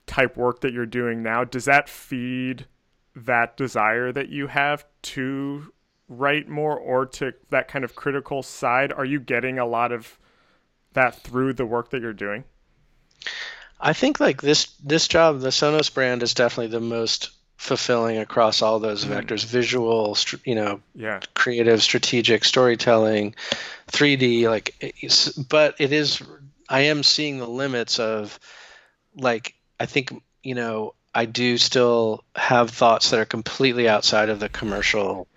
type work that you're doing now, does that feed that desire that you have to write more or to that kind of critical side? Are you getting a lot of that through the work that you're doing? I think like this this job, the Sonos brand is definitely the most fulfilling across all those mm. vectors: visual, you know, yeah, creative, strategic, storytelling, 3D. Like, but it is. I am seeing the limits of, like, I think you know, I do still have thoughts that are completely outside of the commercial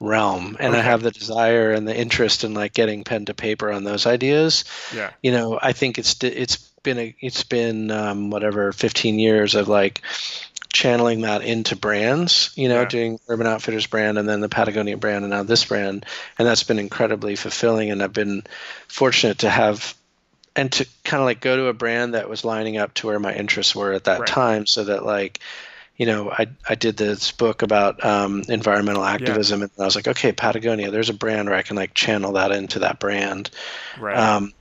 realm and okay. i have the desire and the interest in like getting pen to paper on those ideas yeah you know i think it's it's been a it's been um, whatever 15 years of like channeling that into brands you know yeah. doing urban outfitters brand and then the patagonia brand and now this brand and that's been incredibly fulfilling and i've been fortunate to have and to kind of like go to a brand that was lining up to where my interests were at that right. time so that like you know, I I did this book about um, environmental activism, yeah. and I was like, okay, Patagonia, there's a brand where I can like channel that into that brand. Right. Um,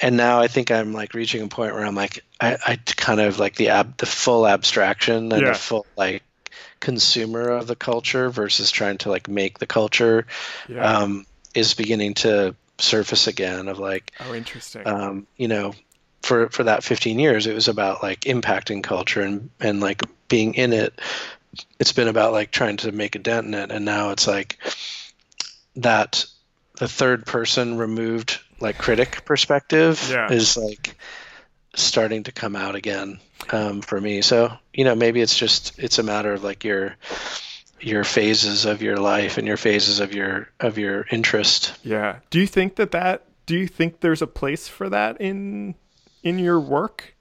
and now I think I'm like reaching a point where I'm like, I, I kind of like the ab the full abstraction and yeah. the full like consumer of the culture versus trying to like make the culture yeah. um, is beginning to surface again of like oh interesting um, you know for for that 15 years it was about like impacting culture and and like being in it it's been about like trying to make a dent in it and now it's like that the third person removed like critic perspective yeah. is like starting to come out again um, for me so you know maybe it's just it's a matter of like your your phases of your life and your phases of your of your interest yeah do you think that that do you think there's a place for that in in your work?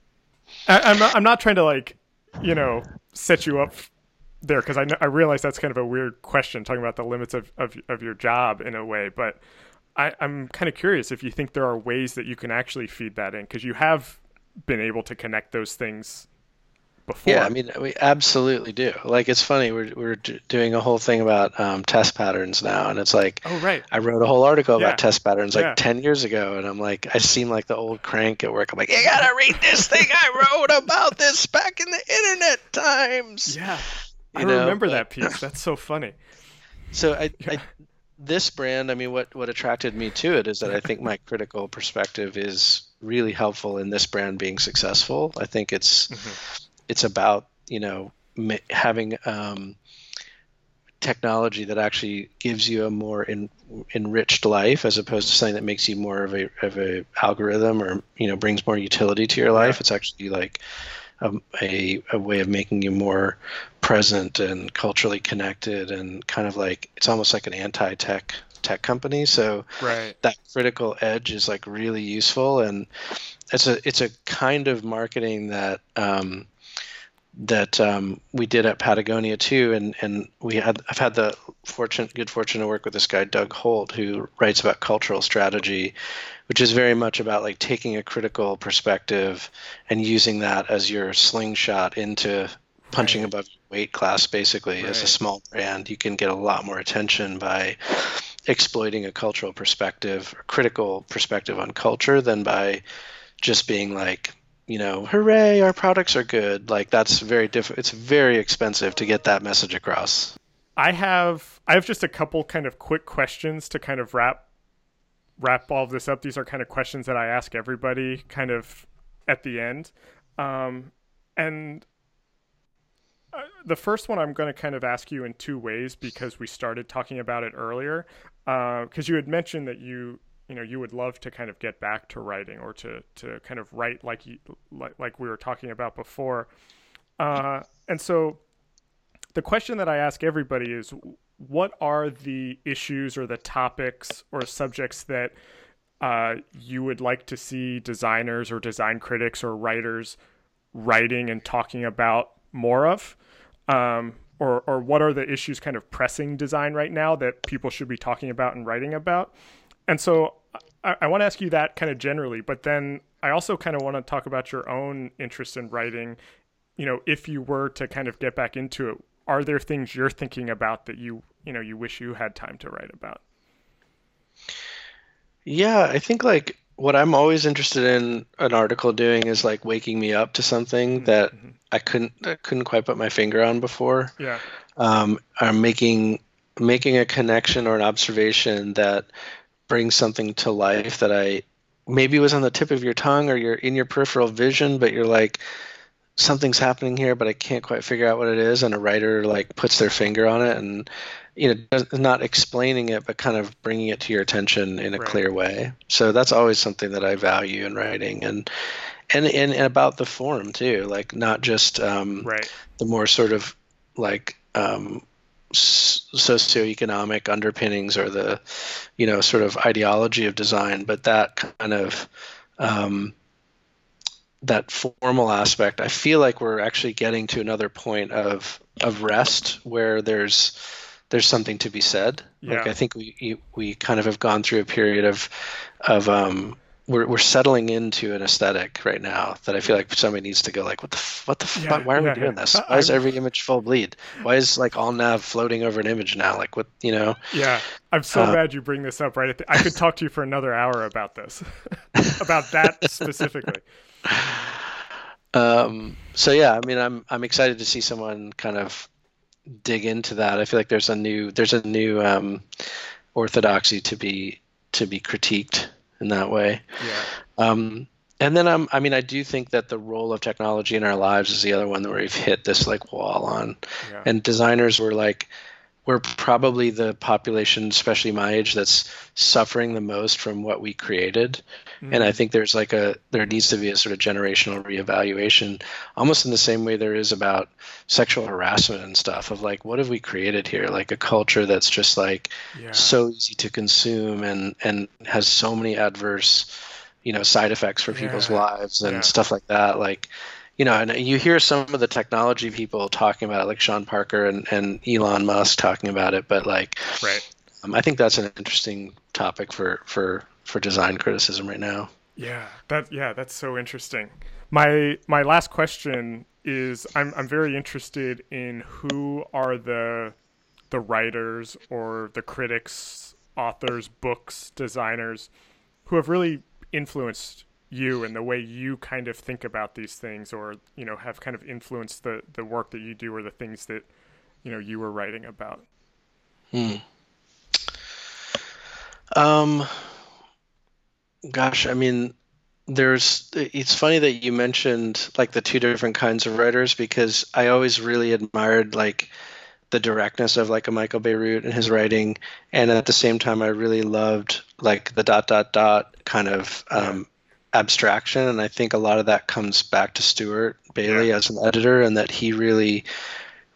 I, am not, I'm not trying to like, you know, set you up there because I I realize that's kind of a weird question talking about the limits of of, of your job in a way, but I, I'm kind of curious if you think there are ways that you can actually feed that in because you have been able to connect those things before. Yeah, I mean, we absolutely do. Like, it's funny. We're we're doing a whole thing about um, test patterns now, and it's like, oh right. I wrote a whole article yeah. about test patterns like yeah. ten years ago, and I'm like, I seem like the old crank at work. I'm like, you gotta read this thing I wrote about this back in the internet times. Yeah, I know? remember but, that piece. That's so funny. So I, yeah. I this brand, I mean, what what attracted me to it is that I think my critical perspective is really helpful in this brand being successful. I think it's mm-hmm it's about you know having um, technology that actually gives you a more in, enriched life as opposed to something that makes you more of a of a algorithm or you know brings more utility to your life. It's actually like a, a, a way of making you more present and culturally connected and kind of like it's almost like an anti-tech tech company. So right. that critical edge is like really useful and it's a it's a kind of marketing that um, that um, we did at Patagonia too, and and we had I've had the fortune good fortune to work with this guy Doug Holt who writes about cultural strategy, which is very much about like taking a critical perspective and using that as your slingshot into punching right. above weight class. Basically, right. as a small brand, you can get a lot more attention by exploiting a cultural perspective, or critical perspective on culture, than by just being like you know, hooray, our products are good. Like that's very diff- it's very expensive to get that message across. I have I have just a couple kind of quick questions to kind of wrap wrap all of this up. These are kind of questions that I ask everybody kind of at the end. Um, and uh, the first one I'm going to kind of ask you in two ways because we started talking about it earlier. Because uh, you had mentioned that you you know you would love to kind of get back to writing or to to kind of write like you like, like we were talking about before. Uh, and so the question that I ask everybody is what are the issues or the topics or subjects that uh, you would like to see designers or design critics or writers writing and talking about more of? Um, or, or what are the issues kind of pressing design right now that people should be talking about and writing about? And so I, I want to ask you that kind of generally, but then I also kind of want to talk about your own interest in writing. You know, if you were to kind of get back into it, are there things you're thinking about that you you know you wish you had time to write about? Yeah, I think like what I'm always interested in an article doing is like waking me up to something mm-hmm. that mm-hmm. I couldn't I couldn't quite put my finger on before. Yeah. Um, I'm making making a connection or an observation that brings something to life that I maybe was on the tip of your tongue or you're in your peripheral vision, but you're like something's happening here, but I can't quite figure out what it is. And a writer like puts their finger on it and you know not explaining it, but kind of bringing it to your attention in a right. clear way. So that's always something that I value in writing and. And, and, and about the form too, like not just um, right. the more sort of like um, socioeconomic underpinnings or the you know sort of ideology of design but that kind of um, that formal aspect, I feel like we're actually getting to another point of of rest where there's there's something to be said. Yeah. Like I think we we kind of have gone through a period of of um we're we're settling into an aesthetic right now that I feel like somebody needs to go like what the what the yeah, why are yeah, we doing this? Why is every image full bleed? Why is like all nav floating over an image now? Like what you know? Yeah, I'm so uh, glad you bring this up. Right, the, I could talk to you for another hour about this, about that specifically um, so yeah, I mean, I'm I'm excited to see someone kind of dig into that. I feel like there's a new there's a new um, orthodoxy to be to be critiqued in that way. Yeah. Um, and then I'm, I mean, I do think that the role of technology in our lives is the other one that we've hit this like wall on. Yeah. And designers were like, we're probably the population, especially my age, that's suffering the most from what we created. Mm-hmm. And I think there's like a there needs to be a sort of generational reevaluation, almost in the same way there is about sexual harassment and stuff. Of like, what have we created here? Like a culture that's just like yeah. so easy to consume and and has so many adverse, you know, side effects for people's lives and yeah. stuff like that. Like you know, and you hear some of the technology people talking about it, like Sean Parker and, and Elon Musk talking about it, but like, right. Um, I think that's an interesting topic for, for, for design criticism right now. Yeah, that yeah, that's so interesting. My my last question is I'm I'm very interested in who are the the writers or the critics, authors, books, designers who have really influenced you and the way you kind of think about these things or you know have kind of influenced the the work that you do or the things that you know you were writing about hmm. um gosh i mean there's it's funny that you mentioned like the two different kinds of writers because i always really admired like the directness of like a michael bierut in his writing and at the same time i really loved like the dot dot dot kind of um, abstraction and i think a lot of that comes back to stuart bailey yeah. as an editor and that he really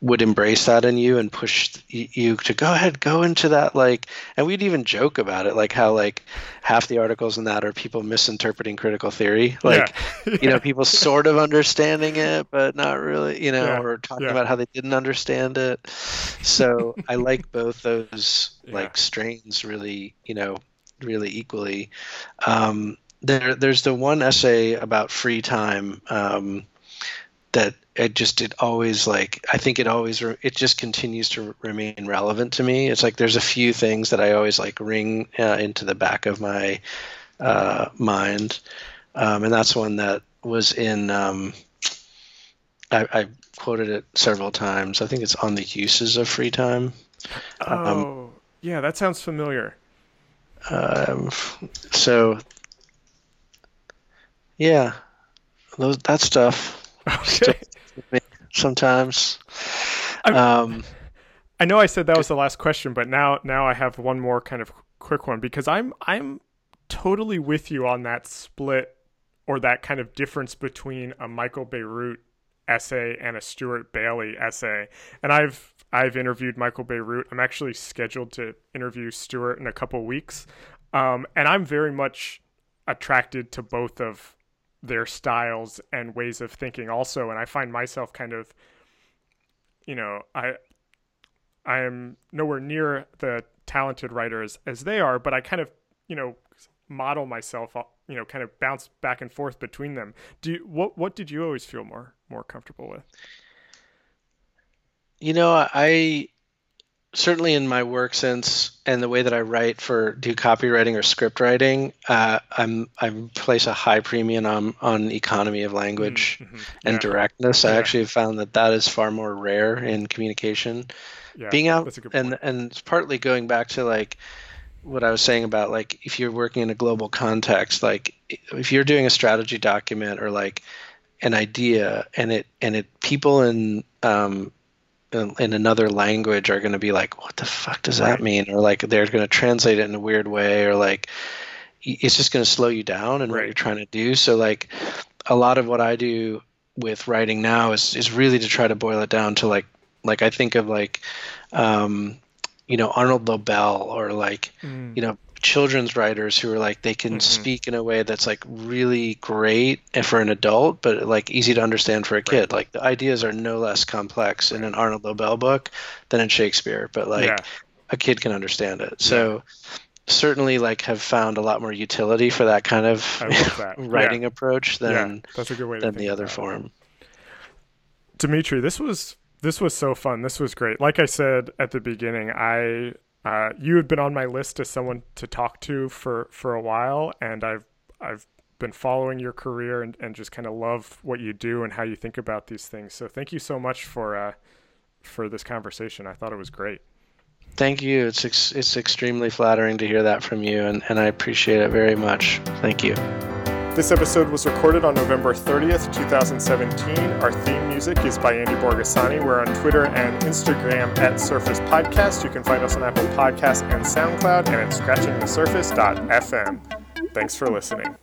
would embrace that in you and push you to go ahead go into that like and we'd even joke about it like how like half the articles in that are people misinterpreting critical theory like yeah. you know people sort of understanding it but not really you know yeah. or talking about how they didn't understand it so i like both those like strains really you know really equally um, there there's the one essay about free time um, that it just it always like I think it always it just continues to remain relevant to me. It's like there's a few things that I always like ring uh, into the back of my uh, mind, um, and that's one that was in. Um, I, I, quoted it several times. I think it's on the uses of free time. Um, oh, yeah, that sounds familiar. Um, so yeah, those that stuff. Okay. Sometimes. Um, I know I said that was the last question, but now now I have one more kind of quick one because I'm I'm totally with you on that split or that kind of difference between a Michael Bierut essay and a Stuart Bailey essay. And I've I've interviewed Michael Bierut. I'm actually scheduled to interview Stuart in a couple weeks, um, and I'm very much attracted to both of their styles and ways of thinking also. And I find myself kind of, you know, I I am nowhere near the talented writers as they are, but I kind of, you know, model myself, uh, you know, kind of bounce back and forth between them. Do you, what what did you always feel more more comfortable with? You know, I certainly in my work since and the way that I write for do copywriting or script writing, uh, I'm I place a high premium on on economy of language mm-hmm. and yeah. directness. Yeah. I actually have found that that is far more rare in communication. Yeah, Being out and and it's partly going back to like what I was saying about like if you're working in a global context, like if you're doing a strategy document or like an idea and it and it people in um in another language are going to be like what the fuck does that mean or like they're going to translate it in a weird way or like it's just going to slow you down and right. what you're trying to do so like a lot of what i do with writing now is is really to try to boil it down to like like i think of like um you know arnold lobel or like mm. you know children's writers who are like they can mm-hmm. speak in a way that's like really great for an adult but like easy to understand for a kid right. like the ideas are no less complex right. in an arnold lobel book than in shakespeare but like yeah. a kid can understand it so yeah. certainly like have found a lot more utility for that kind of that. writing yeah. approach than that's a good way than the other form dimitri this was this was so fun this was great like i said at the beginning i uh, you have been on my list as someone to talk to for, for a while, and I've I've been following your career and, and just kind of love what you do and how you think about these things. So thank you so much for uh, for this conversation. I thought it was great. Thank you. It's ex- it's extremely flattering to hear that from you, and, and I appreciate it very much. Thank you. This episode was recorded on November 30th, 2017. Our theme music is by Andy Borgasani. We're on Twitter and Instagram at Surface Podcast. You can find us on Apple Podcasts and SoundCloud and at scratchingthesurface.fm. Thanks for listening.